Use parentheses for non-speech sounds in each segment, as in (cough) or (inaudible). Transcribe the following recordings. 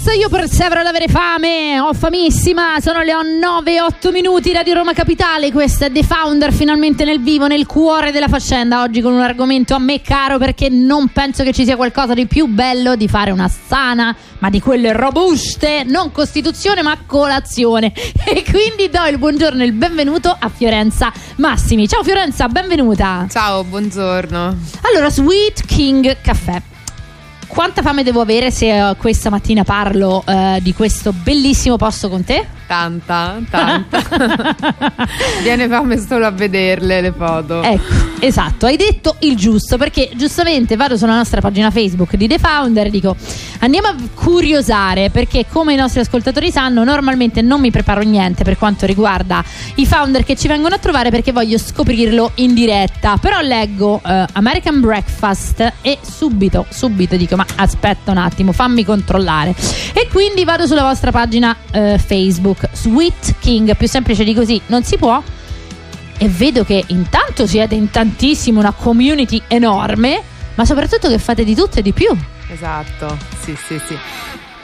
Perseveranza, io persevero ad avere fame, ho famissima, sono le 9 e 8 minuti, Radio Roma Capitale, questa è The Founder finalmente nel vivo, nel cuore della faccenda, oggi con un argomento a me caro perché non penso che ci sia qualcosa di più bello di fare una sana, ma di quelle robuste, non costituzione ma colazione. (laughs) E quindi do il buongiorno e il benvenuto a Fiorenza Massimi. Ciao Fiorenza, benvenuta. Ciao, buongiorno. Allora, Sweet King Caffè quanta fame devo avere se uh, questa mattina parlo uh, di questo bellissimo posto con te? Tanta, tanta. (laughs) Viene fame solo a vederle le foto. Ecco, esatto, hai detto il giusto perché giustamente vado sulla nostra pagina Facebook di The Founder e dico andiamo a curiosare perché come i nostri ascoltatori sanno normalmente non mi preparo niente per quanto riguarda i founder che ci vengono a trovare perché voglio scoprirlo in diretta. Però leggo uh, American Breakfast e subito, subito dico ma aspetta un attimo, fammi controllare. E quindi vado sulla vostra pagina uh, Facebook Sweet King, più semplice di così non si può. E vedo che intanto siete in tantissimo, una community enorme, ma soprattutto che fate di tutto e di più. Esatto, sì, sì, sì.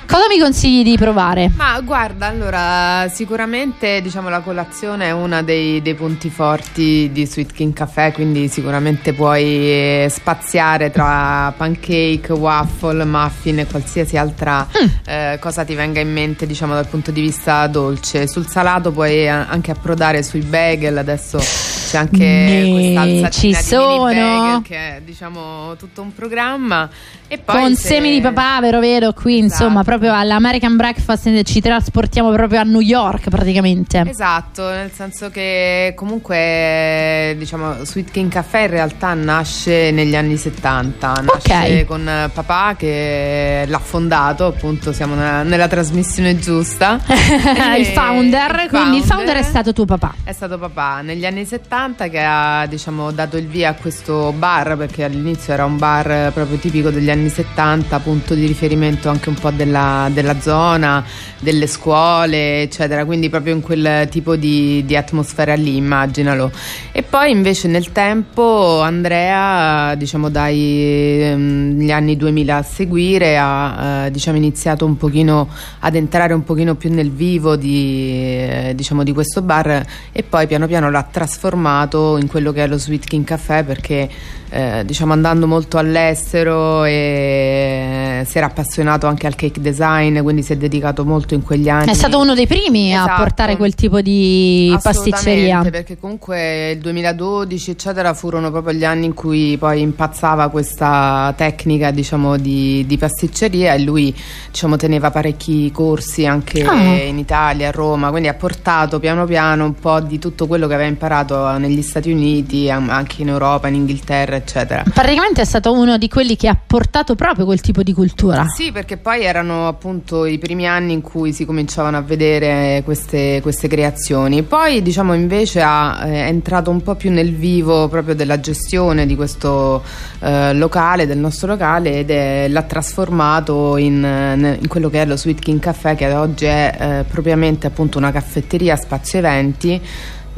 Cosa mi consigli di provare? Ma guarda, allora, sicuramente diciamo la colazione è uno dei, dei, punti forti di Sweet King Café, quindi sicuramente puoi spaziare tra pancake, waffle, muffin e qualsiasi altra mm. eh, cosa ti venga in mente, diciamo dal punto di vista dolce. Sul salato puoi anche approdare sui bagel, adesso c'è anche ne, questa ci sono bagel, che è diciamo tutto un programma con se... semi di papavero vedo qui esatto. insomma proprio all'American Breakfast ci trasportiamo proprio a New York praticamente esatto nel senso che comunque diciamo Sweet King Caffè in realtà nasce negli anni 70 nasce okay. con papà che l'ha fondato appunto siamo nella, nella trasmissione giusta (laughs) il founder il quindi founder il founder è stato tuo papà è stato papà negli anni 70 che ha diciamo dato il via a questo bar perché all'inizio era un bar proprio tipico degli anni 70 punto di riferimento anche un po' della della, zona, delle scuole, eccetera, quindi proprio in quel tipo di, di atmosfera lì, immaginalo. E poi invece nel tempo Andrea, diciamo dagli ehm, anni 2000 a seguire, ha eh, diciamo, iniziato un pochino ad entrare un pochino più nel vivo di, eh, diciamo, di questo bar e poi piano piano l'ha trasformato in quello che è lo Sweet King Café perché eh, diciamo andando molto all'estero e si era appassionato anche al cake design, quindi si è dedicato molto in quegli anni. È stato uno dei primi esatto. a portare quel tipo di pasticceria. Perché comunque il 2012 eccetera furono proprio gli anni in cui poi impazzava questa tecnica diciamo di, di pasticceria e lui diciamo teneva parecchi corsi anche ah. in Italia, a Roma, quindi ha portato piano piano un po' di tutto quello che aveva imparato negli Stati Uniti, anche in Europa, in Inghilterra eccetera. Praticamente è stato uno di quelli che ha portato proprio quel tipo di cultura. Sì, perché poi erano appunto i primi anni in cui si cominciavano a vedere queste, queste creazioni. Poi diciamo invece ha, eh, è entrato un po' più nel vivo proprio della gestione di questo eh, locale, del nostro locale ed è, l'ha trasformato in, in, quello che è lo Sweet King Café che oggi è eh, propriamente appunto una caffetteria a spazio eventi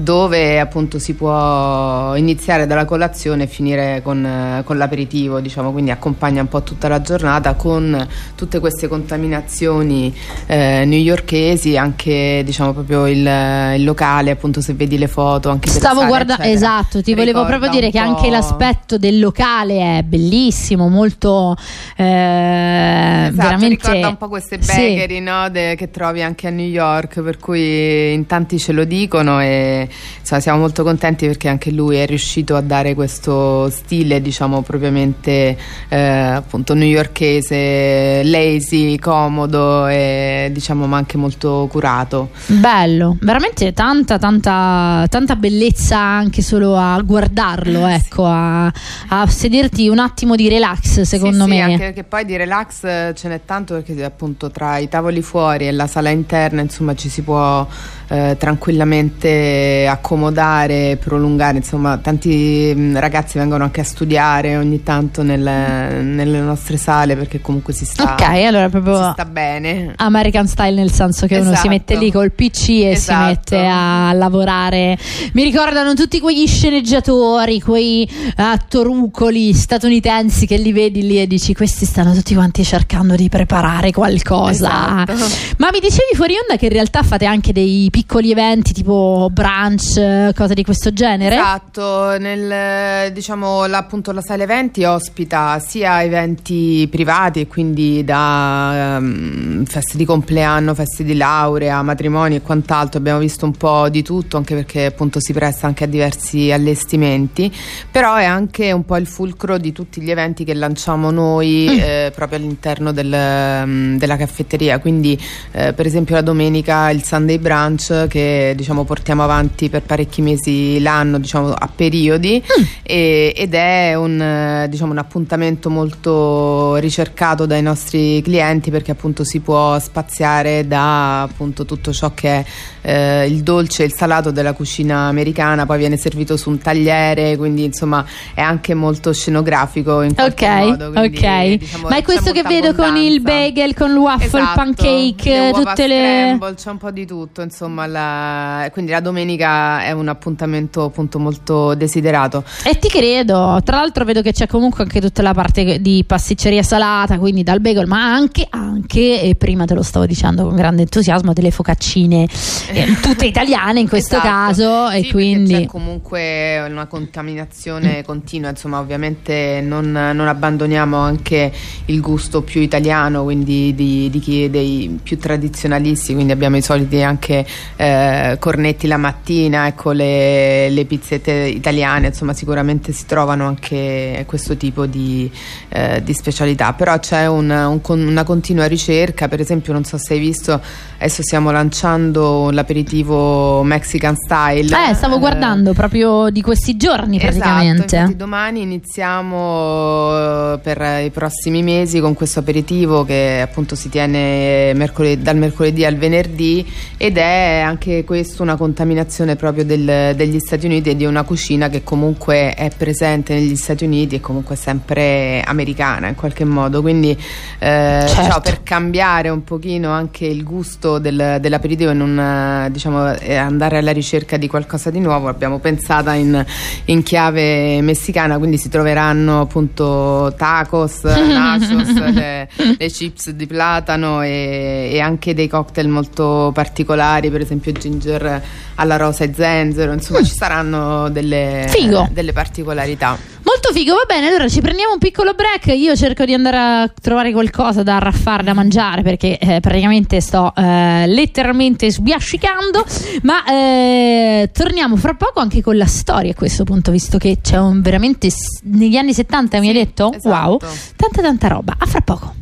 dove appunto si può iniziare dalla colazione e finire con, con, l'aperitivo, diciamo, quindi accompagna un po' tutta la giornata con tutte queste contaminazioni eh, newyorkesi, anche diciamo proprio il, il, locale, appunto se vedi le foto, anche Stavo guardando, esatto, ti volevo proprio dire che anche l'aspetto del locale è bellissimo, molto eh, esatto, veramente ricorda un po' queste bakery sì. no, de, che trovi anche a New York, per cui in tanti ce lo dicono e insomma, siamo molto contenti perché anche lui è riuscito a dare questo stile diciamo propriamente eh, appunto newyorkese lazy, comodo e diciamo ma anche molto curato. Bello, veramente tanta tanta tanta bellezza anche solo a guardarlo (laughs) ecco a, a sederti un attimo di relax secondo sì, me. sì, anche perché poi di relax ce n'è tanto perché appunto tra i tavoli fuori e la sala interna insomma ci si può eh, tranquillamente accomodare, prolungare, insomma tanti mh, mm, ragazzi vengono anche a studiare ogni tanto nelle, nelle nostre sale perché comunque si sta, Ok, allora proprio si sta bene. American style nel senso che uno si Esatto. mette lì col PC e si Esatto. mette a lavorare. Mi ricordano tutti quegli sceneggiatori, quei attorucoli statunitensi che li vedi lì e dici questi stanno tutti quanti cercando di preparare qualcosa. Esatto. Ma mi dicevi fuori onda che in realtà fate anche dei piccoli eventi tipo brunch, cose di questo genere? Esatto, nel, diciamo la, appunto la sala eventi ospita sia eventi privati e quindi da ehm, feste di compleanno, feste di laurea, matrimoni e quant'altro, abbiamo visto un po' di tutto anche perché appunto si presta anche a diversi allestimenti, però è anche un po' il fulcro di tutti gli eventi che lanciamo noi eh, proprio all'interno del, mm, della caffetteria, quindi eh, per esempio la domenica il Sunday Brunch che diciamo portiamo avanti per parecchi mesi l'anno diciamo a periodi e- ed è un, diciamo, un appuntamento molto ricercato dai nostri clienti perché appunto si può spaziare da appunto tutto ciò che è eh, il dolce e il salato della cucina americana poi viene servito su un tagliere quindi insomma è anche molto scenografico in qualche Ok, modo quindi, ok. diciamo, Ma è c'è questo che vedo con il abbondanza. bagel, con il waffle, Esatto, pancake, le tutte le. scramble, c'è un po' di tutto, insomma, la- quindi la domenica è un appuntamento appunto molto desiderato. E ti credo, tra l'altro vedo che c'è comunque anche tutta la parte di pasticceria salata, quindi dal bagel, ma anche, anche e prima te lo stavo dicendo con grande entusiasmo, delle focaccine, eh, (laughs) tutte italiane in questo Esatto. caso, Sì, e quindi... c'è comunque una contaminazione continua, insomma, ovviamente non, non abbandoniamo anche il gusto più italiano, quindi di, di chi dei più tradizionalisti, quindi abbiamo i soliti anche eh, cornetti la mattina, ecco le, le pizzette italiane, insomma, sicuramente si trovano anche questo tipo di, eh, di specialità, però c'è un- un una continua ricerca, per esempio, non so se hai visto, adesso stiamo lanciando l'aperitivo Mexican Style. Eh, stavo Eh, guardando proprio di questi giorni Esatto, praticamente. infatti domani iniziamo eh, per i prossimi mesi con questo aperitivo che appunto si tiene mercoledì- dal mercoledì al venerdì ed è anche questo una contaminazione proprio del- degli Stati Uniti e di una cucina che comunque è presente negli Stati Uniti e comunque sempre americana in qualche modo, quindi eh, Certo. diciamo, per cambiare un pochino anche il gusto del- dell'aperitivo e non diciamo, eh, andare alla ricerca di qualcosa di nuovo abbiamo pensata in, in chiave messicana quindi si troveranno appunto tacos, (laughs) nachos, le, le chips di platano e, e anche dei cocktail molto particolari per esempio ginger alla rosa e zenzero insomma ci saranno delle, Figo. delle particolarità Molto figo, va bene, allora ci prendiamo un piccolo break, io cerco di andare a trovare qualcosa da raffare, da mangiare perché eh, praticamente sto eh, letteralmente sbiascicando, ma eh, torniamo fra poco anche con la storia a questo punto, visto che c'è un veramente negli anni 70 mi hai Sì, detto? esatto. Wow, tanta tanta roba, a fra poco.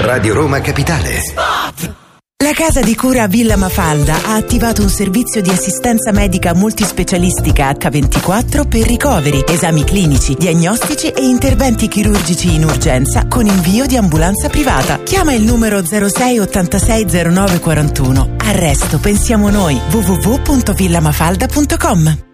Radio Roma Capitale. La casa di cura Villa Mafalda ha attivato un servizio di assistenza medica multispecialistica H24 per ricoveri, esami clinici, diagnostici e interventi chirurgici in urgenza con invio di ambulanza privata. Chiama il numero 06 86 09 41. Al resto pensiamo noi. www.villamafalda.com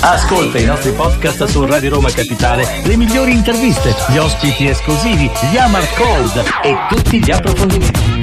Ascolta i nostri podcast su Radio Roma Capitale, le migliori interviste, gli ospiti esclusivi, gli Amar Cold e tutti gli approfondimenti.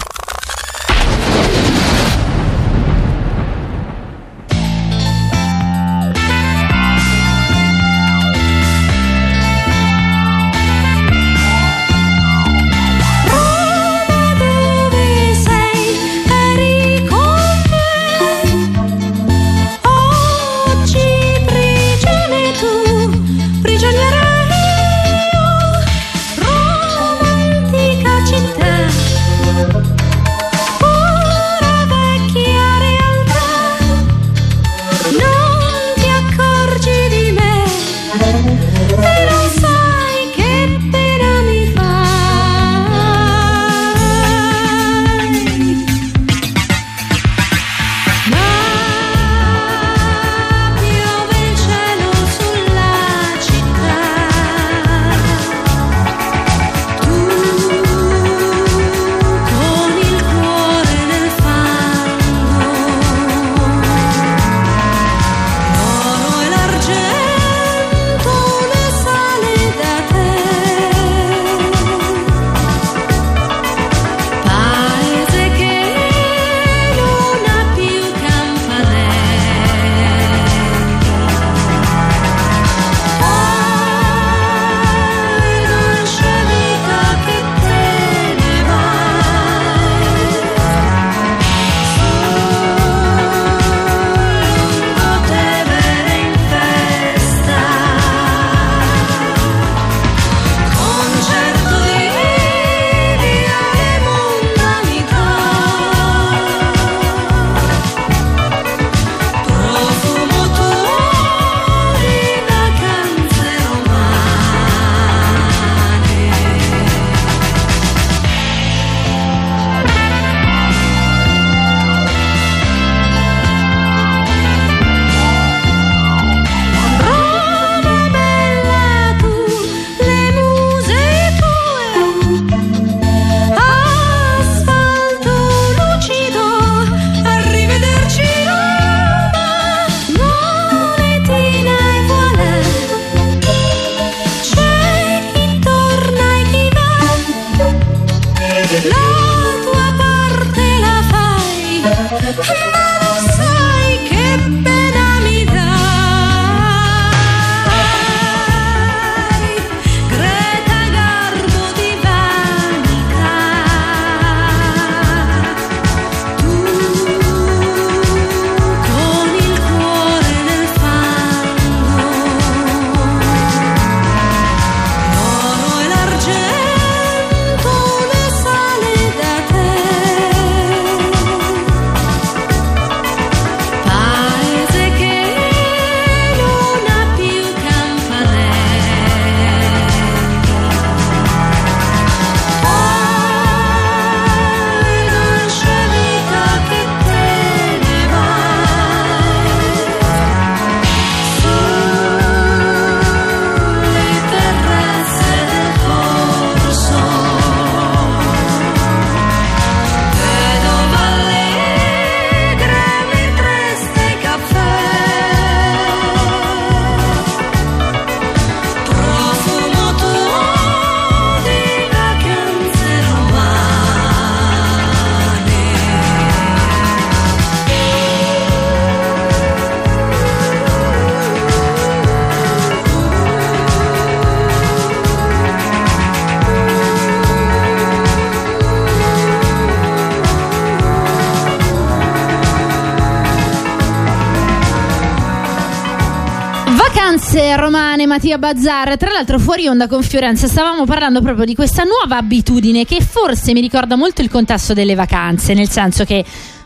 Vacanze romane, Mattia Bazzar. Tra l'altro, fuori onda con Fiorenza stavamo parlando proprio di questa nuova abitudine che forse mi ricorda molto il contesto delle vacanze, nel senso che.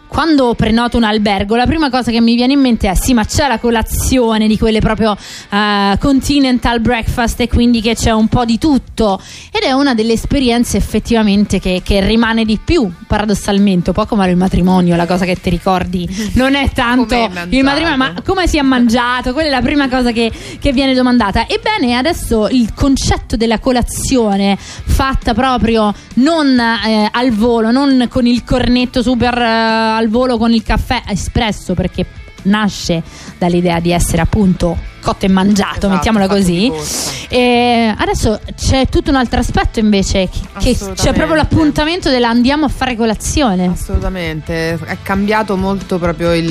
Quando prenoto un albergo, la prima cosa che mi viene in mente è: sì, ma c'è la colazione di quelle proprio eh, continental breakfast e quindi che c'è un po' di tutto. Ed è una delle esperienze effettivamente che, che rimane di più, paradossalmente, un po' come il matrimonio, la cosa che ti ricordi. Non è tanto il matrimonio, ma come si è mangiato? Quella è la prima cosa che, che viene domandata. Ebbene, adesso il concetto della colazione fatta proprio non eh, al volo, non con il cornetto super eh, al volo con il caffè espresso, perché nasce dall'idea di essere appunto cotto e mangiato, Esatto, mettiamola così. E adesso c'è tutto un altro aspetto invece, che- c'è proprio l'appuntamento della andiamo a fare colazione. Assolutamente, è cambiato molto proprio il,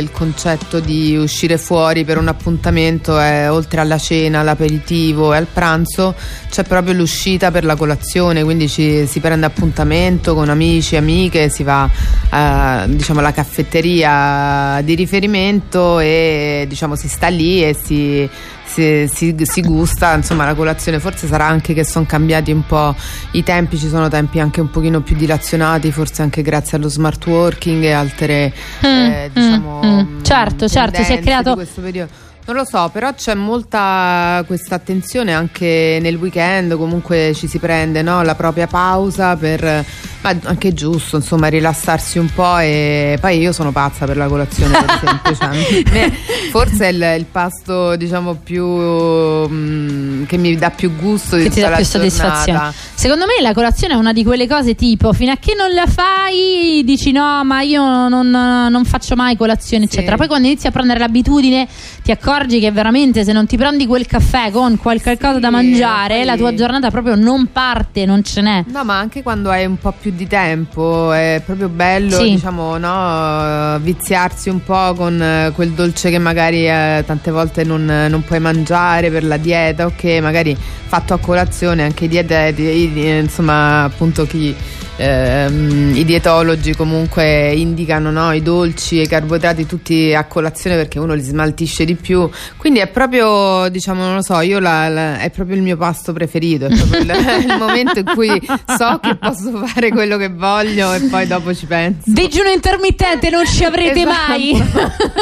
il concetto di uscire fuori per un appuntamento, eh, oltre alla cena, all'aperitivo e al pranzo, c'è proprio l'uscita per la colazione, quindi ci- si prende appuntamento con amici, amiche, si va eh, diciamo alla caffetteria di riferimento e diciamo si sta lì e si, si, si- si gusta insomma la colazione forse sarà anche che sono cambiati un po' i tempi ci sono tempi anche un pochino più dilazionati forse anche grazie allo smart working e altre eh, Mm, diciamo mm, mm. Certo, certo, si è creato- questo periodo non lo so, però c'è molta questa attenzione anche nel weekend, comunque ci si prende no, la propria pausa per ma anche giusto, insomma, rilassarsi un po' e poi io sono pazza per la colazione, per esempio, cioè, (laughs) forse è il, il pasto, diciamo, più mm, che mi dà più gusto di che ti tutta dà più soddisfazione. giornata. Secondo me la colazione è una di quelle cose tipo fino a che non la fai dici no ma io non, non faccio mai colazione Sì. eccetera. Poi quando inizi a prendere l'abitudine ti accorgi che veramente se non ti prendi quel caffè con qualche cosa da mangiare poi- la tua giornata proprio non parte, non ce n'è. No, ma anche quando hai un po' più di tempo è proprio bello, Sì. diciamo, no, viziarsi un po' con eh, quel dolce che magari eh, tante volte non, non puoi mangiare per la dieta, ok, magari fatto a colazione anche i dieteti, i- insomma, appunto chi ehm, i dietologi comunque indicano no, i dolci e i carboidrati tutti a colazione perché uno li smaltisce di più. Quindi è proprio, diciamo, non lo so, io la- la- è proprio il mio pasto preferito, è proprio il, (laughs) il momento in cui so che posso fare quello che voglio e poi dopo ci penso. Digiuno intermittente non ci avrete Esatto. mai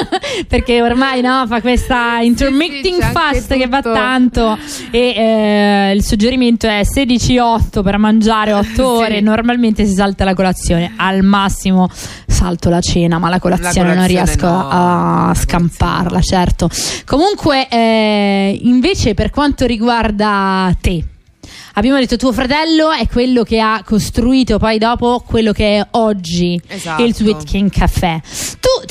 (laughs) perché ormai no, fa questa intermittent c'è anche fast che va tanto e eh, il suggerimento è 16-8 per mangiare 8 (laughs) ore Sì. normalmente si salta la colazione al massimo salto la cena ma la colazione, non colazione riesco no, a la scamparla certo comunque eh, invece per quanto riguarda te Abbiamo detto tuo fratello è quello che ha costruito poi dopo quello che è oggi Esatto. il Sweet King Caffè.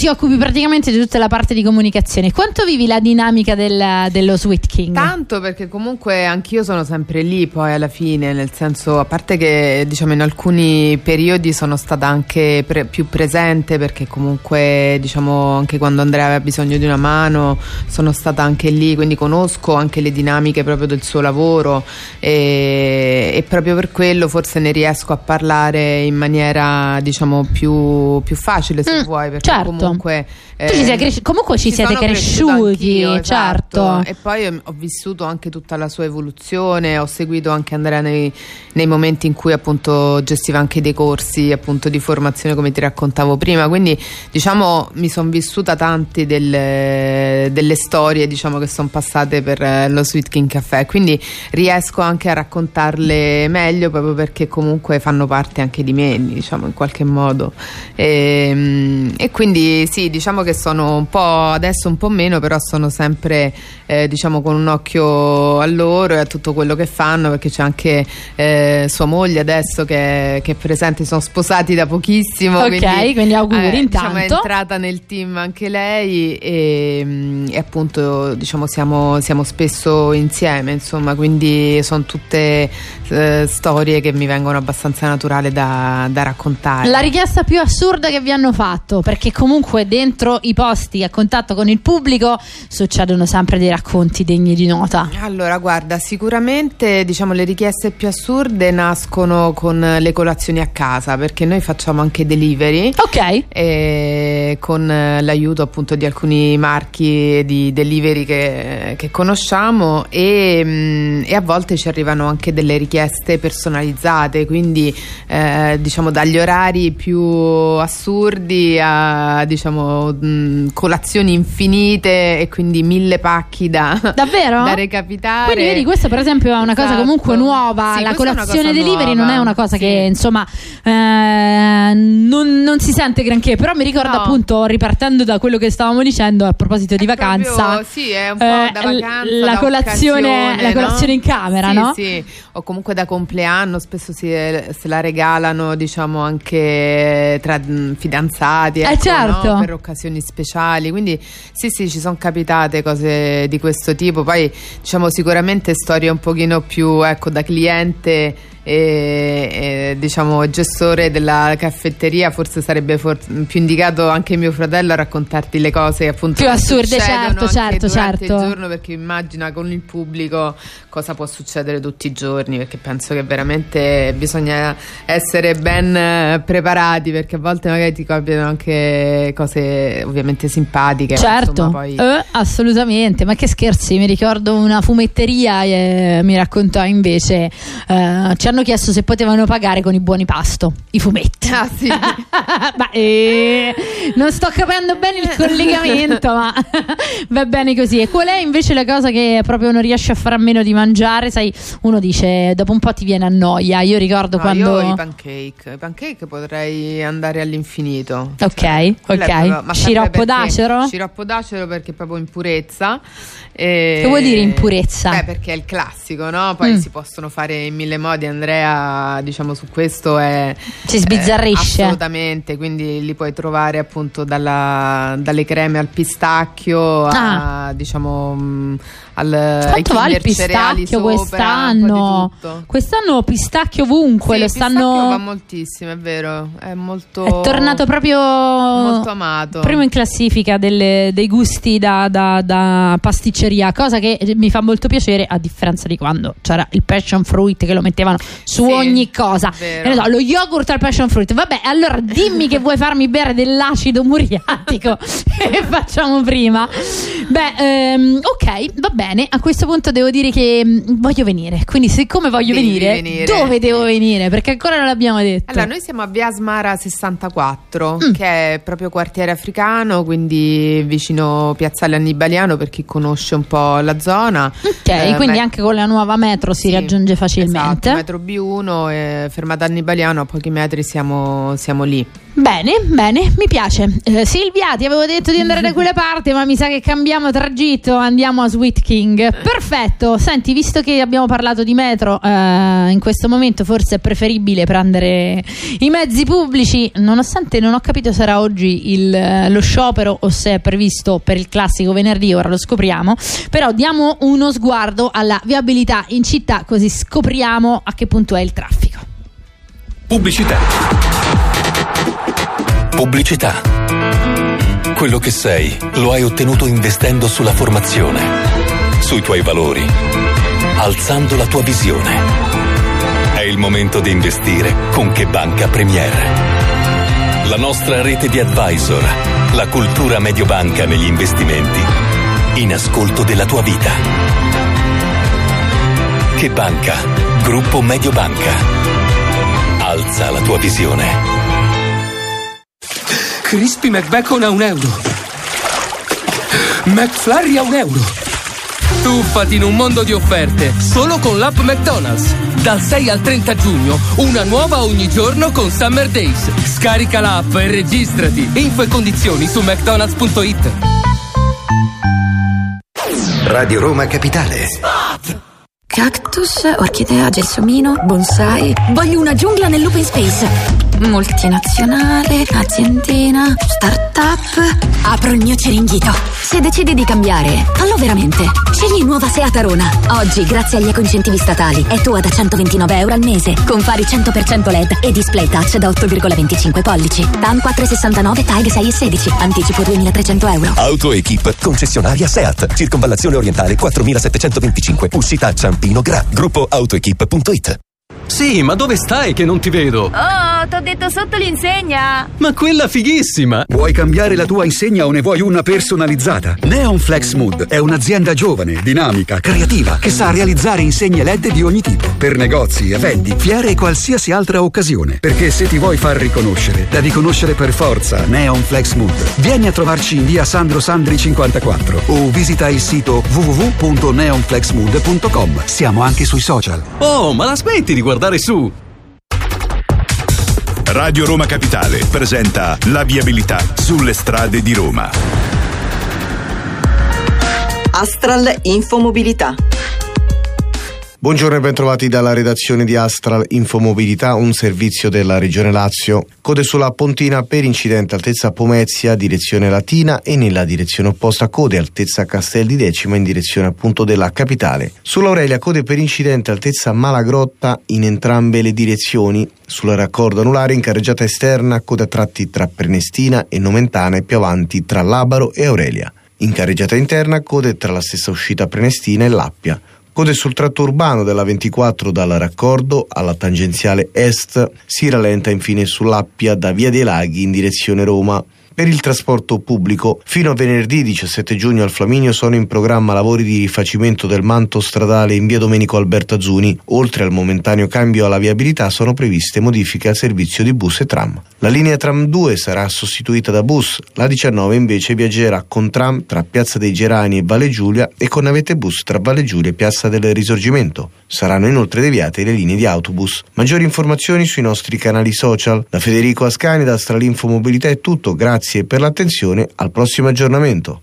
Ti occupi praticamente di tutta la parte di comunicazione. Quanto vivi la dinamica del- dello Sweet King? Tanto perché comunque anch'io sono sempre lì poi alla fine, nel senso, a parte che diciamo in alcuni periodi sono stata anche pre- più presente perché comunque diciamo anche quando Andrea aveva bisogno di una mano sono stata anche lì, quindi conosco anche le dinamiche proprio del suo lavoro e, e proprio per quello forse ne riesco a parlare in maniera diciamo più, più facile se Mm, vuoi perché certo. comunque comunque tu ci sei cresci- comunque ci siete sono cresciuta cresciuti, esatto. certo. E poi ho, ho vissuto anche tutta la sua evoluzione, ho seguito anche Andrea nei, nei momenti in cui appunto gestiva anche dei corsi appunto di formazione come ti raccontavo prima, quindi diciamo mi sono vissuta tante delle, delle storie diciamo che sono passate per eh, lo Sweet King Caffè, quindi riesco anche a raccontarle meglio proprio perché comunque fanno parte anche di me, diciamo in qualche modo. E, e quindi sì, diciamo che sono un po' adesso un po' meno, però sono sempre eh, diciamo con un occhio a loro e a tutto quello che fanno, perché c'è anche eh, sua moglie adesso che, che è presente, sono sposati da pochissimo. Ok, quindi auguri eh, diciamo, è intanto. entrata nel team anche lei e, mm, e appunto diciamo siamo, siamo spesso insieme, insomma, quindi sono tutte eh, storie che mi vengono abbastanza naturali da, da raccontare. La richiesta più assurda che vi hanno fatto, perché comunque comunque dentro i posti a contatto con il pubblico succedono sempre dei racconti degni di nota. Allora, guarda, sicuramente diciamo le richieste più assurde nascono con le colazioni a casa, perché noi facciamo anche delivery. Ok. Con l'aiuto appunto di alcuni marchi di delivery che, che conosciamo e, mm, e a volte ci arrivano anche delle richieste personalizzate, quindi eh, diciamo dagli orari più assurdi a diciamo mm, colazioni infinite e quindi mille pacchi da, Davvero? da recapitare. Quindi vedi, questo per esempio è una cosa Esatto. comunque nuova. Sì, la questa è colazione cosa delivery nuova. non è una cosa Sì. che insomma eh, non, non si sente granché. Però mi ricordo No. appunto, ripartendo da quello che stavamo dicendo a proposito di vacanza. Proprio, sì, è un po' eh, da vacanza, la colazione, la colazione no? in camera, Sì, no? Sì, o comunque da compleanno, spesso si, se la regalano, diciamo, anche tra mh, fidanzati, Eh, ecco, certo. no? per occasioni speciali. Quindi sì, sì, ci sono capitate cose di questo tipo. Poi, diciamo, sicuramente storie un pochino più, ecco, da cliente e, e, diciamo gestore della caffetteria forse sarebbe for- più indicato anche mio fratello a raccontarti le cose appunto Più assurde, certo, certo, certo. il giorno perché immagina con il pubblico cosa può succedere tutti i giorni perché penso che veramente bisogna essere ben eh, preparati perché a volte magari ti capitano anche cose ovviamente simpatiche ma Certo, insomma, poi Eh, assolutamente, ma che scherzi, mi ricordo una fumetteria e mi raccontò invece, eh, ci hanno chiesto se potevano pagare con i buoni pasto, i fumetti. Ah, sì. (laughs) ma eh, non sto capendo bene il collegamento, ma (laughs) va bene così. E qual è invece la cosa che proprio non riesci a fare a meno di mangiare? Sai, uno dice dopo un po' ti viene a noia. Io ricordo No, quando. io i pancake i pancake potrei andare all'infinito Ok, Quello è ok. proprio- ma Sciroppo d'acero? Sciroppo d'acero perché è proprio in purezza. E- Che vuol dire in purezza? Beh, perché è il classico, no? Poi Mm. si possono fare in mille modi. Andrea, diciamo, su questo è. Si sbizzarrisce. eh, assolutamente, quindi li puoi trovare appunto dalla- dalle creme al pistacchio a, diciamo, mh, al. Quanto va il pistacchio sopra, quest'anno? tutto. Quest'anno pistacchio ovunque, Sì, lo il pistacchio stanno. va moltissimo, è vero. È molto. È tornato proprio Molto amato. primo in classifica delle- dei gusti da, da- da pasticceria, cosa che mi fa molto piacere a differenza di quando c'era il passion fruit che lo mettevano su Sì, ogni cosa. so, lo yogurt al passion fruit. Vabbè, allora dimmi che vuoi farmi bere dell'acido muriatico (laughs) (laughs) e facciamo prima. Beh, ehm, ok, va bene. A questo punto devo dire che mm, voglio venire. Quindi, siccome voglio venire, venire. dove devo venire? Perché ancora non l'abbiamo detto. Allora, noi siamo a Via Asmara 64, Mm. che è proprio quartiere africano, quindi vicino Piazzale Annibaliano per chi conosce un po' la zona. Ok, Eh, quindi me- anche con la nuova metro si Sì, raggiunge facilmente. Esatto, metro B1, e fermata Annibaliano, a pochi metri siamo, siamo lì. Bene, bene, mi piace. Eh, Silvia, ti avevo detto di andare da quella (laughs) parte, ma mi sa che cambiamo tragitto, andiamo a Sweet King. Perfetto. Senti, visto che abbiamo parlato di metro, eh, in questo momento forse è preferibile prendere i mezzi pubblici, nonostante non ho capito se era oggi il, eh, lo sciopero o se è previsto per il classico venerdì, ora lo scopriamo. Però diamo uno sguardo alla viabilità in città, così scopriamo a che punto è il traffico. Pubblicità. Pubblicità. Quello che sei lo hai ottenuto investendo sulla formazione, sui tuoi valori, alzando la tua visione. È il momento di investire con Che Banca Premier. La nostra rete di advisor, la cultura Mediobanca negli investimenti, in ascolto della tua vita. Che Banca? Gruppo Mediobanca. Alza la tua visione. Crispy McBacon a un euro. McFlurry a un euro. Tuffati in un mondo di offerte, solo con l'app McDonald's. Dal 6 al 30 giugno, una nuova ogni giorno con Summer Days. Scarica l'app e registrati. Info e condizioni su mcdonalds.it. Radio Roma Capitale. Cactus, orchidea, gelsomino, bonsai. Voglio una giungla nell'open space. Multinazionale, aziendina, startup. Apro il mio ceringhito. Se decidi di cambiare, fallo veramente. Scegli nuova Seat Arona. Oggi, grazie agli ecoincentivi statali, è tua da 129 euro al mese. Con fari 100% LED e display touch da 8,25 pollici. TAN 469 TAG 6 e 16. Anticipo 2300 euro. AutoEquip, concessionaria SEAT, circonvallazione orientale 4725, uscita a Ciampino Gra, gruppo autoequip.it. Sì, ma dove stai che non ti vedo? Oh, t'ho detto sotto l'insegna. Ma quella fighissima! Vuoi cambiare la tua insegna o ne vuoi una personalizzata? Neon Flex Mood è un'azienda giovane, dinamica, creativa, che sa realizzare insegne LED di ogni tipo, per negozi, eventi, fiere e qualsiasi altra occasione. Perché se ti vuoi far riconoscere, devi conoscere per forza Neon Flex Mood. Vieni a trovarci in via Sandro Sandri 54 o visita il sito www.neonflexmood.com. Siamo anche sui social. Oh, ma la smetti di guardare su! Radio Roma Capitale presenta la viabilità sulle strade di Roma. Astral Infomobilità. Buongiorno e bentrovati dalla redazione di Astral Infomobilità, un servizio della Regione Lazio. Code sulla Pontina per incidente altezza Pomezia, direzione Latina e nella direzione opposta code altezza Castel di Decima in direzione appunto della capitale. Sull'Aurelia code per incidente altezza Malagrotta in entrambe le direzioni. Sulla raccordo anulare in carreggiata esterna code a tratti tra Prenestina e Nomentana e più avanti tra Labaro e Aurelia. In carreggiata interna code tra la stessa uscita Prenestina e Lappia. Code sul tratto urbano della 24 dal raccordo alla tangenziale est, si rallenta infine sull'Appia da Via dei Laghi in direzione Roma. Per il trasporto pubblico, fino a venerdì 17 giugno al Flaminio sono in programma lavori di rifacimento del manto stradale in via Domenico Alberto Azzuni. Oltre al momentaneo cambio alla viabilità sono previste modifiche al servizio di bus e tram. La linea tram 2 sarà sostituita da bus, la 19 invece viaggerà con tram tra Piazza dei Gerani e Valle Giulia e con navette bus tra Valle Giulia e Piazza del Risorgimento. Saranno inoltre deviate le linee di autobus. Maggiori informazioni sui nostri canali social. Da Federico Ascani da Astralinfo Mobilità è tutto, grazie per l'attenzione, al prossimo aggiornamento.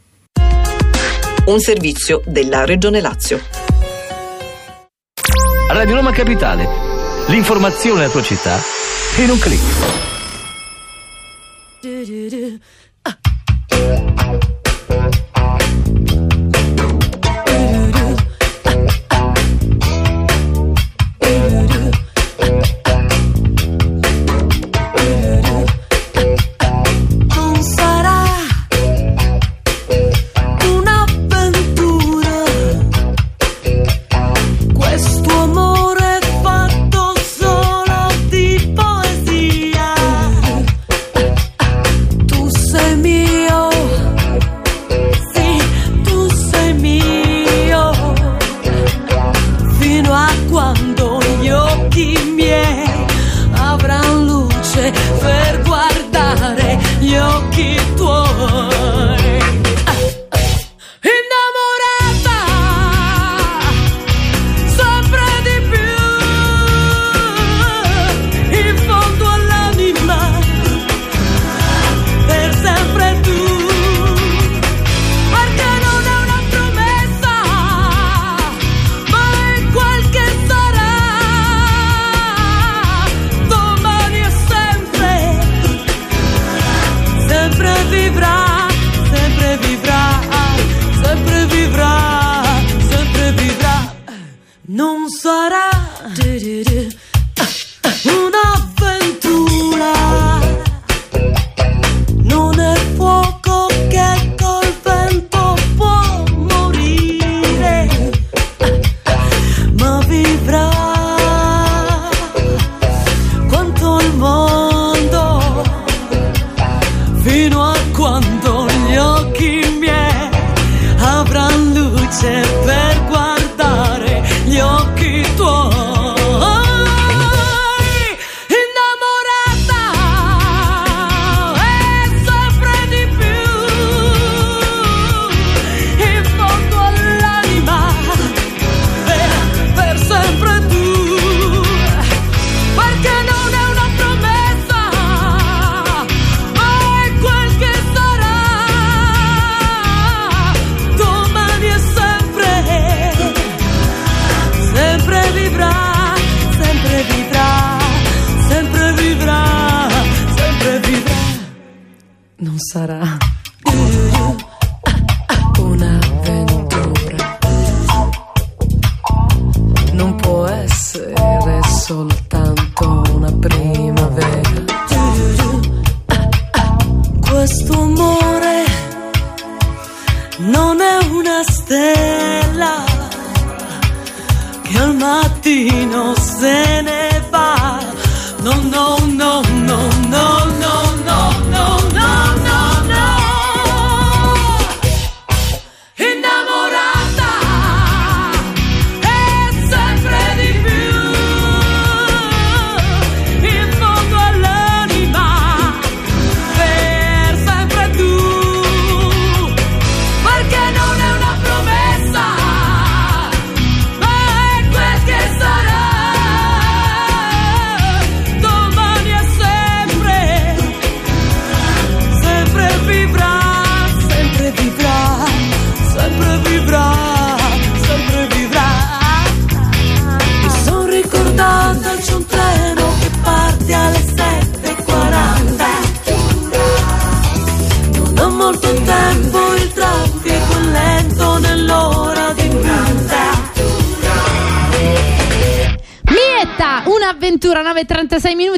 Un servizio della Regione Lazio. Radio Roma Capitale. L'informazione della tua città in un clic.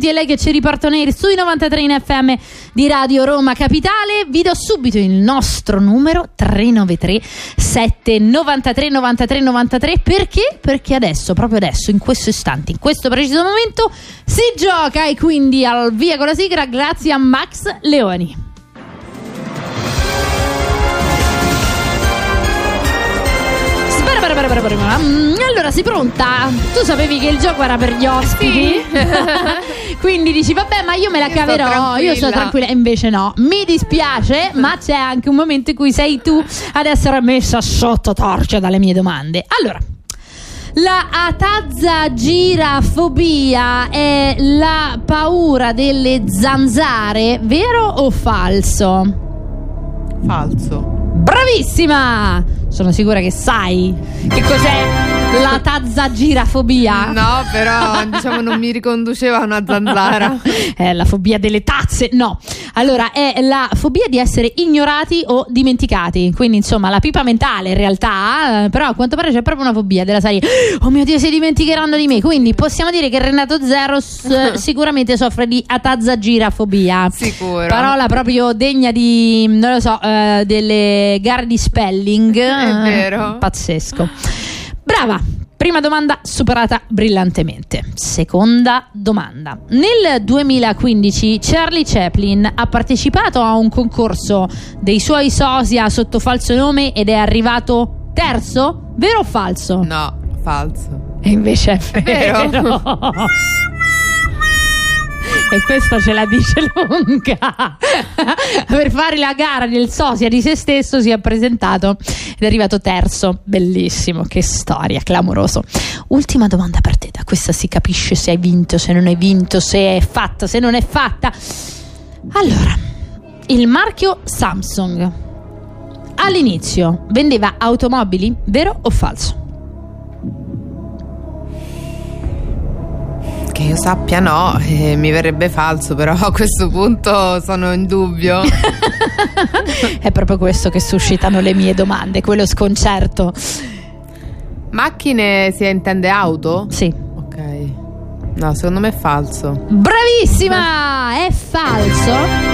9.36 minuti e lei che ci riporta on air sui 93 in FM di Radio Roma Capitale. Vi do subito il nostro numero 393 793 93 93 perché? Perché adesso, proprio adesso, in questo istante, in questo preciso momento si gioca e quindi al via con la sigla grazie a Max Leoni. Allora, sei pronta? Tu sapevi che il gioco era per gli ospiti? (laughs) Quindi dici, vabbè, ma io me la Io sto caverò, io sono tranquilla. tranquilla. E invece no, mi dispiace, ma c'è anche un momento in cui sei tu ad essere messa sotto torcia dalle mie domande. Allora. La atazzagirafobia è la paura delle zanzare, vero o falso? Falso. Bravissima! Sono sicura che sai che cos'è la tazzagirafobia. No, però diciamo non mi riconduceva a una zanzara. (laughs) È la fobia delle tazze. No. Allora, è la fobia di essere ignorati o dimenticati. Quindi, insomma, la pipa mentale in realtà, eh, però a quanto pare c'è proprio una fobia della serie. Oh mio Dio, si dimenticheranno di me. Quindi possiamo dire che Renato Zeros eh, (laughs) sicuramente soffre di atazzagirafobia. Sicuro. Parola proprio degna di, non lo so, eh, delle gare di spelling. È vero. Pazzesco. Brava. Prima domanda superata brillantemente. Seconda domanda. Nel 2015 Charlie Chaplin ha partecipato a un concorso dei suoi sosia sotto falso nome ed è arrivato terzo? Vero o falso? No, falso. E invece è (laughs) vero. Vero. E questo ce la dice lunga. per fare la gara del sosia di se stesso si è presentato ed è arrivato terzo. Bellissimo, che storia, clamoroso. Ultima domanda per te, da questa si capisce se hai vinto, se non hai vinto, se è fatta, se non è fatta. Allora, il marchio Samsung all'inizio vendeva automobili, vero o falso? Che io sappia no, eh, mi verrebbe falso, però a questo punto sono in dubbio. (laughs) È proprio questo che suscitano le mie domande, quello sconcerto. Macchine si intende auto? Sì. Ok. No, secondo me è falso. Bravissima! È falso?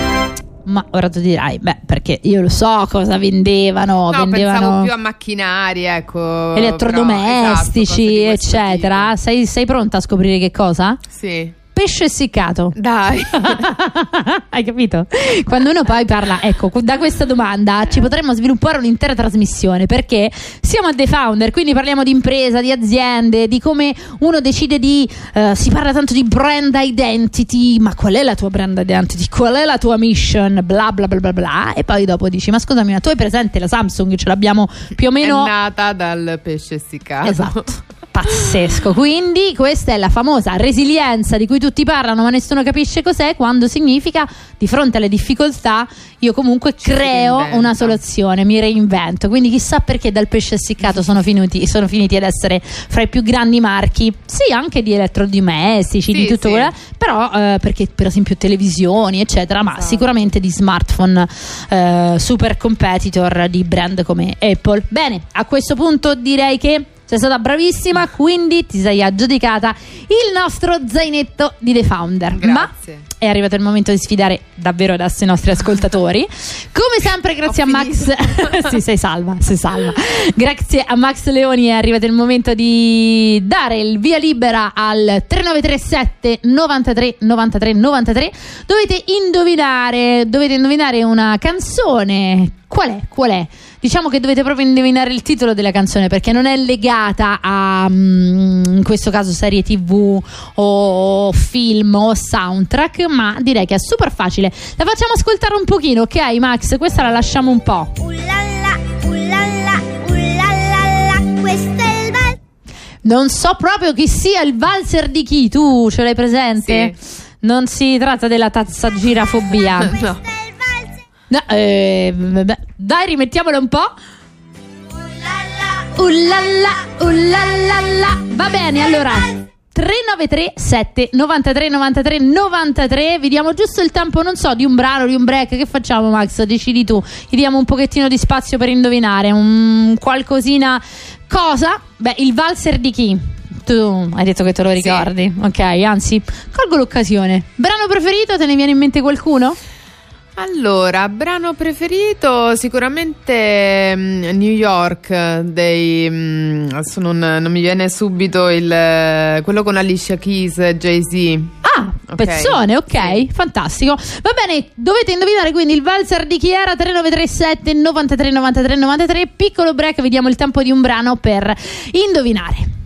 Ma ora tu dirai, beh, perché io lo so cosa vendevano, No, pensavo vendevano più a macchinari, ecco. elettrodomestici, però, esatto, eccetera. Sei, sei pronta a scoprire che cosa? Sì. Pesce essiccato. Dai. (laughs) Hai capito? Quando uno poi parla, ecco, da questa domanda ci potremmo sviluppare un'intera trasmissione perché siamo a The Founder, quindi parliamo di impresa, di aziende, di come uno decide di. eh, si parla tanto di brand identity, ma qual è la tua brand identity? Qual è la tua mission? Bla bla bla bla bla. E poi dopo dici: Ma scusami, ma tu hai presente la Samsung? Ce l'abbiamo più o meno. È nata dal pesce essiccato. Esatto. Pazzesco, quindi questa è la famosa resilienza di cui tutti parlano ma nessuno capisce cos'è quando significa di fronte alle difficoltà io comunque creo reinventa. una soluzione, mi reinvento, quindi chissà perché dal pesce essiccato sono finiti, sono finiti ad essere fra i più grandi marchi, sì anche di elettrodomestici, di Sì, tutto sì. quello, però eh, perché per esempio televisioni eccetera, ma sicuramente di smartphone eh, super competitor di brand come Apple. Bene, a questo punto direi che sei stata bravissima, quindi ti sei aggiudicata il nostro zainetto di The Founder. Ma è arrivato il momento di sfidare davvero adesso i nostri ascoltatori. Come sempre, grazie a Max. (laughs) sì, sei salva, sei salva. Grazie a Max Leoni è arrivato il momento di dare il via libera al 3937 93 93 93. Dovete indovinare, dovete indovinare una canzone. Qual è? Qual è? Diciamo che dovete proprio indovinare il titolo della canzone perché non è legata a mm, in questo caso serie tv o film o soundtrack, ma direi che è super facile. La facciamo ascoltare un pochino, ok Max? Questa la lasciamo un po'. questo è il val- Non so proprio chi sia il valzer di chi, tu ce l'hai presente? Non si tratta della tazzagirafobia. No. No, eh, dai, rimettiamola un po'. Ullalla, ullalla. Va bene, allora. 393 7 93 93 93 vi diamo giusto il tempo non so di un brano di un break. Che facciamo Max? Decidi tu. Gli diamo un pochettino di spazio per indovinare. Un qualcosina. Cosa? Beh il valzer di chi? Tu hai detto che te lo ricordi. Ok anzi colgo l'occasione. Brano preferito? Te ne viene in mente qualcuno? Allora, brano preferito sicuramente mm, New York dei mm, adesso non, non mi viene subito il quello con Alicia Keys e Jay-Z. Ah, pezzone, ok, fantastico. Va bene, dovete indovinare quindi il valzer di chi era 3937 93 93 93. Piccolo break, vediamo il tempo di un brano per indovinare.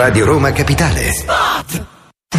Radio Roma Capitale.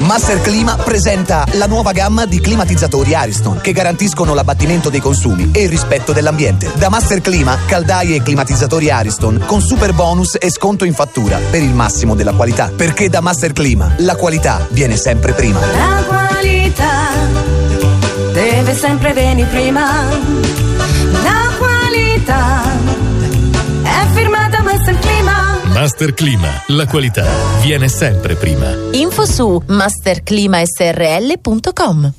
Master Clima presenta la nuova gamma di climatizzatori Ariston che garantiscono l'abbattimento dei consumi e il rispetto dell'ambiente. Da Master Clima, caldaie e climatizzatori Ariston con super bonus e sconto in fattura per il massimo della qualità. Perché da Master Clima la qualità viene sempre prima. La qualità deve sempre venire prima. La qualità è firmata Master Clima. La qualità viene sempre prima. Info su masterclimasrl.com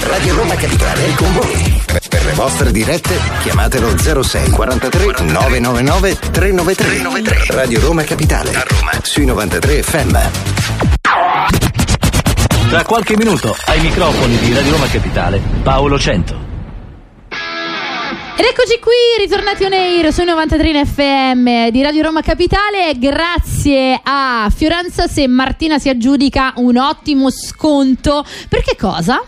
Radio Roma Capitale è con voi. Per le vostre dirette chiamatelo 06 43 999 393. Radio Roma Capitale. A Roma. Sui 93 FM. Tra qualche minuto ai microfoni di Radio Roma Capitale, Paolo Cento. Ed eccoci qui, ritornati on air sui 93 in FM di Radio Roma Capitale. Grazie a Fiorenza se Martina si aggiudica un ottimo sconto. Per che cosa?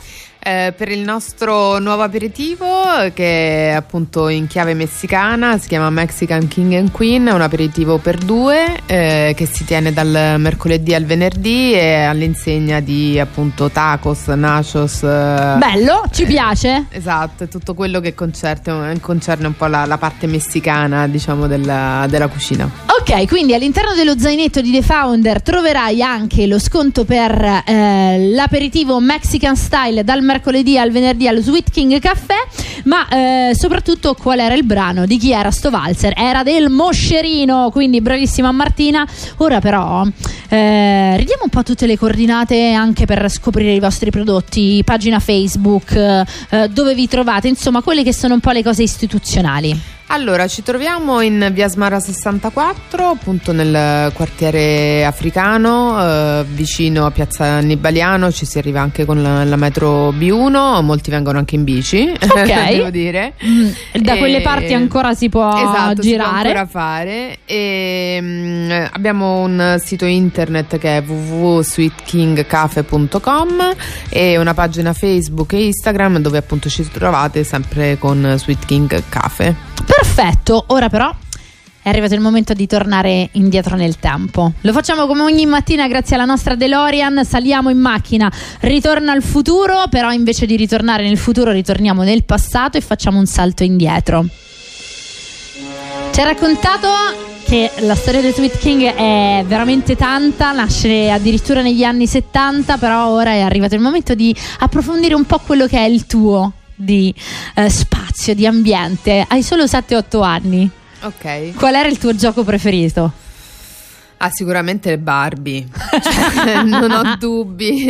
Eh, per il nostro nuovo aperitivo che è appunto in chiave messicana si chiama Mexican King and Queen è un aperitivo per due eh, che si tiene dal mercoledì al venerdì e all'insegna di appunto tacos, nachos eh, Bello, ci piace. esatto, è tutto quello che concerne, concerne un po' la, la parte messicana diciamo della, della cucina Ok, quindi all'interno dello zainetto di The Founder troverai anche lo sconto per eh, l'aperitivo Mexican Style dal mercoledì al venerdì allo Sweet King Caffè, ma eh, soprattutto qual era il brano, di chi era sto valzer? Era del Moscerino, quindi bravissima Martina. Ora però eh, ridiamo un po' tutte le coordinate anche per scoprire i vostri prodotti, pagina Facebook, eh, dove vi trovate, insomma quelle che sono un po' le cose istituzionali. Allora, ci troviamo in via Smara 64, appunto nel quartiere africano, eh, vicino a piazza Annibaliano, ci si arriva anche con la, la metro B1, molti vengono anche in bici, (laughs) Ok. devo dire. Mm, Da E- quelle parti ancora si può esatto, si può girare. fare. E, mm, abbiamo un sito internet che è www.sweetkingcafe.com e una pagina Facebook e Instagram dove appunto ci trovate sempre con Sweet King Cafe. Perfetto, ora però è arrivato il momento di tornare indietro nel tempo. Lo facciamo come ogni mattina grazie alla nostra DeLorean, saliamo in macchina, ritorna al futuro, però invece di ritornare nel futuro ritorniamo nel passato e facciamo un salto indietro. Ci ha raccontato che la storia del Sweet King è veramente tanta, nasce addirittura negli anni 70, però ora è arrivato il momento di approfondire un po' quello che è il tuo di eh, spazio, di ambiente. Hai solo 7-8 anni. Ok. Qual era il tuo gioco preferito? Ah, sicuramente le Barbie. Cioè, (laughs) non ho dubbi.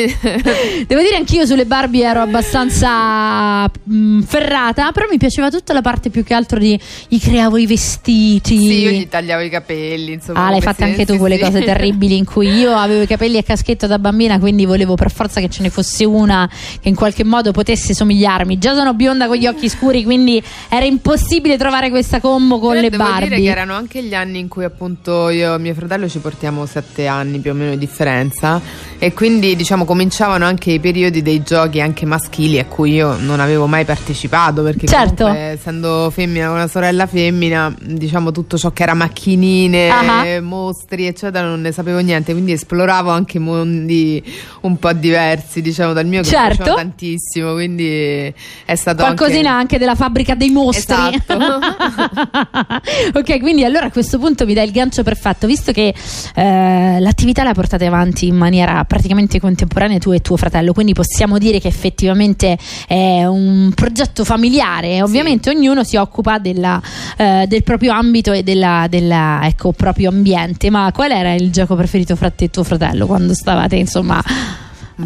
Devo dire anch'io sulle Barbie ero abbastanza mm, ferrata, però mi piaceva tutta la parte più che altro di gli creavo i vestiti. Sì, io gli tagliavo i capelli, insomma. Ah, l'hai fatta anche tu quelle sì. cose terribili in cui io avevo i capelli a caschetto da bambina, quindi volevo per forza che ce ne fosse una che in qualche modo potesse somigliarmi. Già sono bionda con gli occhi scuri, quindi era impossibile trovare questa combo con Però le devo dire Barbie. che erano anche gli anni in cui appunto io e mio fratello ci portiamo sette anni più o meno di differenza e quindi diciamo cominciavano anche i periodi dei giochi anche maschili a cui io non avevo mai partecipato perché Certo. comunque essendo femmina una sorella femmina diciamo tutto ciò che era macchinine eh, mostri eccetera non ne sapevo niente quindi esploravo anche mondi un po' diversi diciamo dal mio che mi Certo. piaceva tantissimo quindi è stato Qualcosina anche anche della fabbrica dei mostri. Esatto. (laughs) ok, quindi allora a questo punto mi dai il gancio perfetto, visto che eh, l'attività la portate avanti in maniera praticamente contemporanea tu e tuo fratello, quindi possiamo dire che effettivamente è un progetto familiare. Ovviamente ognuno si occupa della, eh, del proprio ambito e della, della, ecco, proprio ambiente. Ma qual era il gioco preferito fra te e tuo fratello quando stavate, insomma?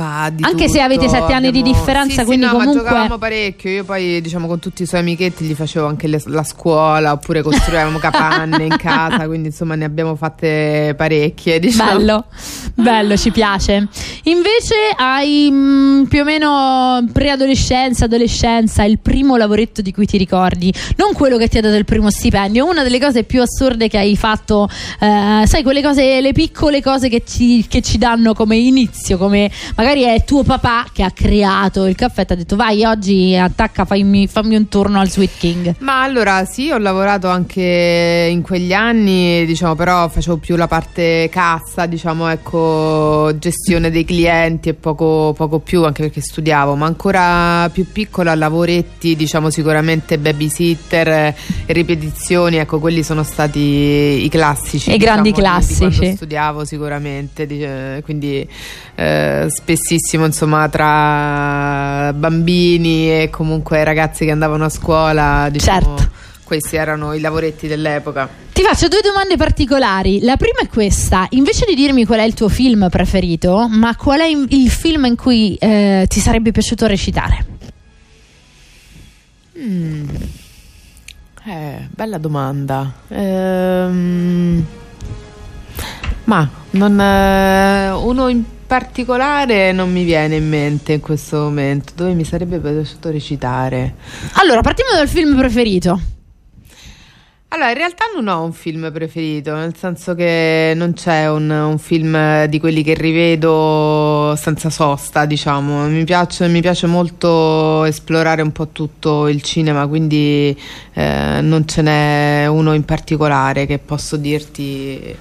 Anche se tutto, avete sette anni di differenza, Sì, sì, quindi no, comunque- ma giocavamo parecchio. Io poi, diciamo, con tutti i suoi amichetti gli facevo anche le- la scuola oppure costruivamo capanne in casa. (laughs) Quindi, insomma, ne abbiamo fatte parecchie. (laughs) Diciamo. Bello, bello, ci piace. Invece hai mm, più o meno preadolescenza, adolescenza, il primo lavoretto di cui ti ricordi, non quello che ti ha dato il primo stipendio, una delle cose più assurde che hai fatto, eh, sai, quelle cose, le piccole cose che ci, che ci danno come inizio, come magari è tuo papà che ha creato il caffè ti ha detto vai oggi attacca, fammi, fammi un turno al Sweet King. Ma allora sì, ho lavorato anche in quegli anni, diciamo, però facevo più la parte cassa, diciamo, ecco, gestione dei clienti e poco, poco più, anche perché studiavo, ma ancora più piccola, lavoretti, diciamo, sicuramente babysitter, ripetizioni, ecco, quelli sono stati i classici. I grandi diciamo, di- di classici. quando studiavo sicuramente, quindi eh, spessissimo, insomma, tra bambini e comunque ragazzi che andavano a scuola, diciamo, Certo. questi erano i lavoretti dell'epoca. Ti faccio due domande particolari. La prima è questa: invece di dirmi qual è il tuo film preferito, ma qual è il film in cui eh, ti sarebbe piaciuto recitare? Mm. Eh, bella domanda. Ehm, ma non, eh, uno in particolare non mi viene in mente in questo momento. Dove mi sarebbe piaciuto recitare? Allora, partiamo dal film preferito. Allora, in realtà non ho un film preferito, nel senso che non c'è un, un film di quelli che rivedo senza sosta, diciamo. Mi piace, mi piace molto esplorare un po' tutto il cinema, quindi eh, non ce n'è uno in particolare che posso dirti,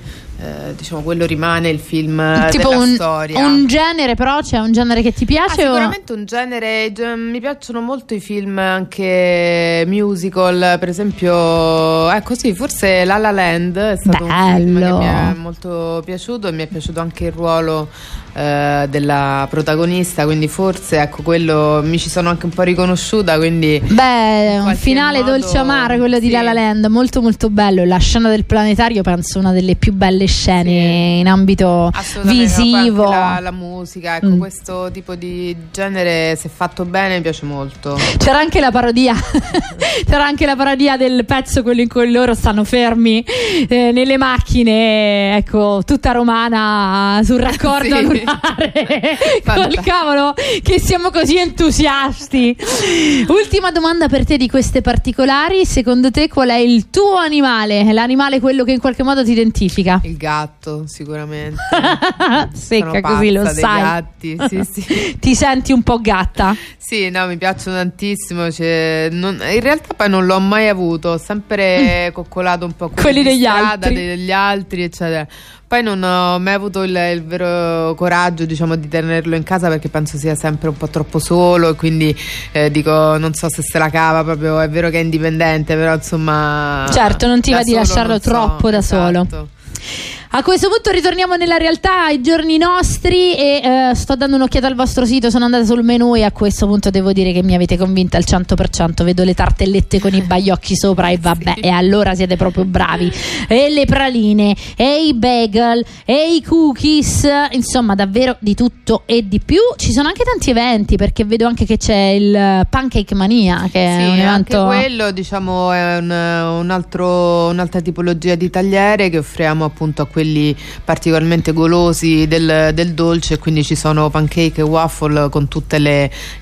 eh, diciamo, quello rimane il film tipo un, storia. un genere, però c'è un genere che ti Ah, piace? o- sicuramente un genere, ge- mi piacciono molto i film anche musical, per esempio, ecco sì, forse La La Land è stato un film che Bello. mi è molto piaciuto e mi è piaciuto anche il ruolo eh, della protagonista, quindi forse ecco quello mi ci sono anche un po' riconosciuta, quindi Beh, un finale modo- dolce amaro quello di sì. La La Land, molto molto bello. La scena del planetario penso una delle più belle scene in ambito visivo. la, la musica, ecco, Mm. questo tipo di genere, se fatto bene, mi piace molto. C'era anche la parodia, (laughs) c'era anche la parodia del pezzo, quello in cui loro stanno fermi eh, nelle macchine, ecco, tutta romana sul raccordo (laughs) Sì. Anulare. Col cavolo, che siamo così entusiasti. Ultima domanda per te di queste particolari: secondo te qual è il tuo animale? L'animale quello che in qualche modo ti identifica? Il gatto, sicuramente. (laughs) Secca così, lo sai. gatti, sì, sì. (laughs) Ti senti un po' gatta? Sì, no, mi piacciono tantissimo. cioè, non- in realtà poi non l'ho mai avuto, ho sempre (laughs) coccolato un po' quelli, degli strada, altri. degli altri, eccetera. Poi non ho mai avuto il, il vero coraggio, diciamo, di tenerlo in casa perché penso sia sempre un po' troppo solo e quindi eh, dico, non so se se la cava proprio, è vero che è indipendente, però insomma... Certo, non ti va di lasciarlo so, troppo da solo. A questo punto ritorniamo nella realtà, ai giorni nostri e eh, sto dando un'occhiata al vostro sito, sono andata sul menu e a questo punto devo dire che mi avete convinta al 100%, vedo le tartellette con i (laughs) baiocchi sopra e vabbè, e allora siete proprio bravi. E le praline, e i bagel, e i cookies, insomma davvero di tutto e di più. Ci sono anche tanti eventi perché vedo anche che c'è il Pancake Mania che è Sì, un anche evento... quello diciamo è un, un altro- un'altra tipologia di tagliere che offriamo appunto a quelli particolarmente golosi del, del dolce quindi ci sono pancake e waffle con tutti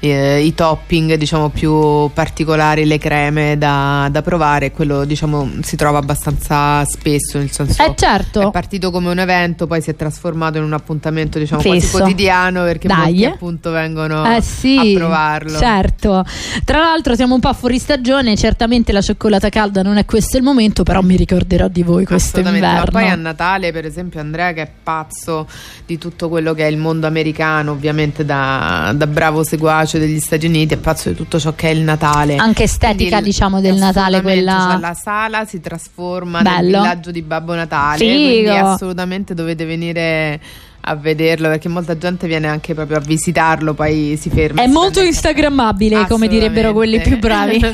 i topping diciamo più particolari, le creme da, da provare quello diciamo si trova abbastanza spesso nel senso Eh certo. è partito come un evento poi si è trasformato in un appuntamento diciamo quasi quotidiano perché Dai, molti eh. appunto vengono Eh sì, a provarlo Certo. Tra l'altro siamo un po' fuori stagione, certamente la cioccolata calda non è questo il momento, però mi ricorderò di voi questo Assolutamente, ma inverno. poi a Natale lei, per esempio Andrea che è pazzo di tutto quello che è il mondo americano, ovviamente da, da bravo seguace degli Stati Uniti, è pazzo di tutto ciò che è il Natale. Anche estetica, Quindi diciamo, del Natale, quella- cioè, la sala si trasforma nel Bello. villaggio di Babbo Natale, Figo. quindi assolutamente dovete venire a vederlo perché molta gente viene anche proprio a visitarlo, poi si ferma. È si molto instagrammabile, come direbbero quelli più bravi. (laughs)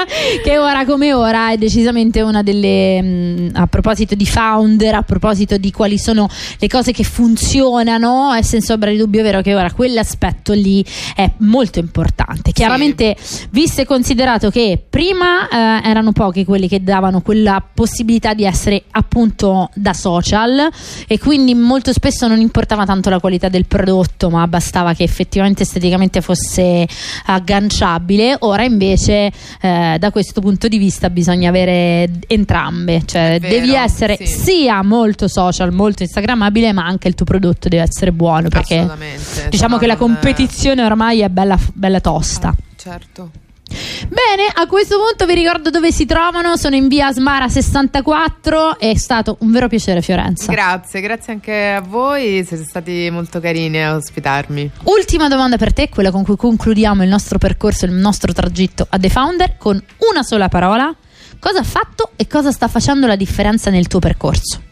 (laughs) che ora come ora è decisamente una delle mh, a proposito di founder, a proposito di quali sono le cose che funzionano, è senza ombra di dubbio vero che ora quell'aspetto lì è molto importante. Chiaramente, visto e considerato che prima eh, erano pochi quelli che davano quella possibilità di essere appunto da social e quindi molto spesso non importava tanto la qualità del prodotto, ma bastava che effettivamente esteticamente fosse agganciabile. Ora invece eh, da questo punto di vista bisogna avere entrambe, cioè vero, devi essere sì. sia molto social, molto instagrammabile, ma anche il tuo prodotto deve essere buono perché diciamo se che la competizione ormai è bella, bella tosta. Certo. Bene, a questo punto vi ricordo dove si trovano, sono in via Smara 64, è stato un vero piacere Fiorenza. Grazie, grazie anche a voi, siete stati molto carini a ospitarmi. Ultima domanda per te, quella con cui concludiamo il nostro percorso, il nostro tragitto a The Founder, con una sola parola. Cosa ha fatto e cosa sta facendo la differenza nel tuo percorso?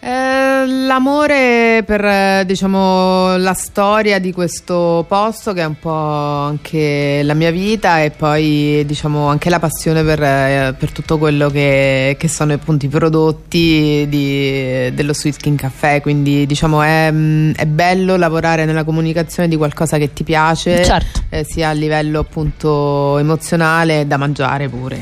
Eh, l'amore per eh, diciamo la storia di questo posto che è un po' anche la mia vita e poi diciamo anche la passione per, eh, per tutto quello che, che sono appunto i prodotti di- dello Sweet King Caffè quindi diciamo è, mm, è bello lavorare nella comunicazione di qualcosa che ti piace Certo. eh, sia a livello appunto emozionale e da mangiare pure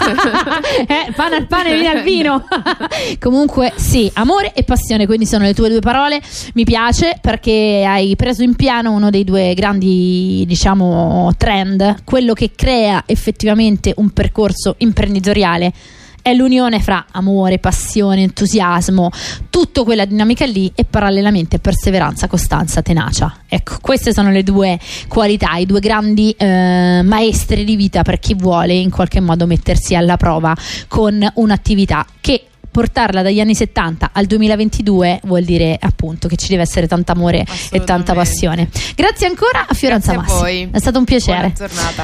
(laughs) eh, pane al pane, vino al vino. (laughs) Comunque, sì, amore e passione, quindi sono le tue due parole. Mi piace perché hai preso in piano uno dei due grandi, diciamo, trend, quello che crea effettivamente un percorso imprenditoriale. È l'unione fra amore, passione, entusiasmo, tutta quella dinamica lì e parallelamente perseveranza, costanza, tenacia. Ecco, queste sono le due qualità, i due grandi eh, maestri di vita per chi vuole in qualche modo mettersi alla prova con un'attività che portarla dagli anni 70 al 2022 vuol dire appunto che ci deve essere tanto amore e tanta passione. Grazie ancora a Fiorenza Grazie a voi. È stato un piacere.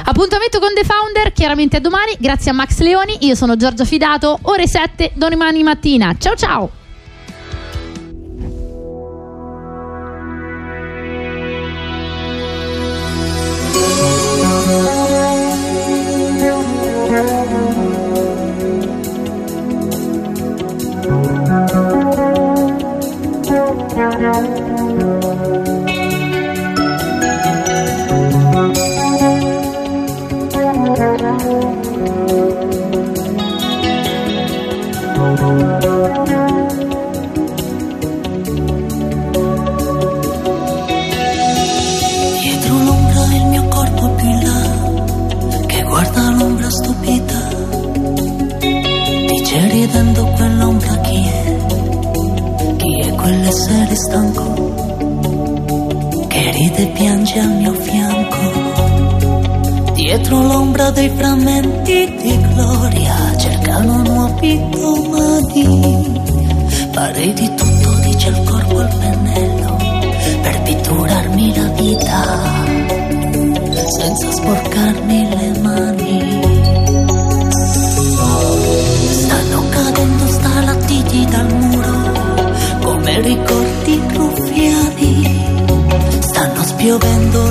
Appuntamento con The Founder, chiaramente a domani. Grazie a Max Leoni, io sono Giorgia Fidato, ore 7 domani mattina. Ciao ciao! Pare di tutto, dice il corpo al pennello, per pitturarmi la vita, senza sporcarmi le mani. Stanno cadendo stalattiti dal muro, come ricordi ruffiani. Stanno spiovendo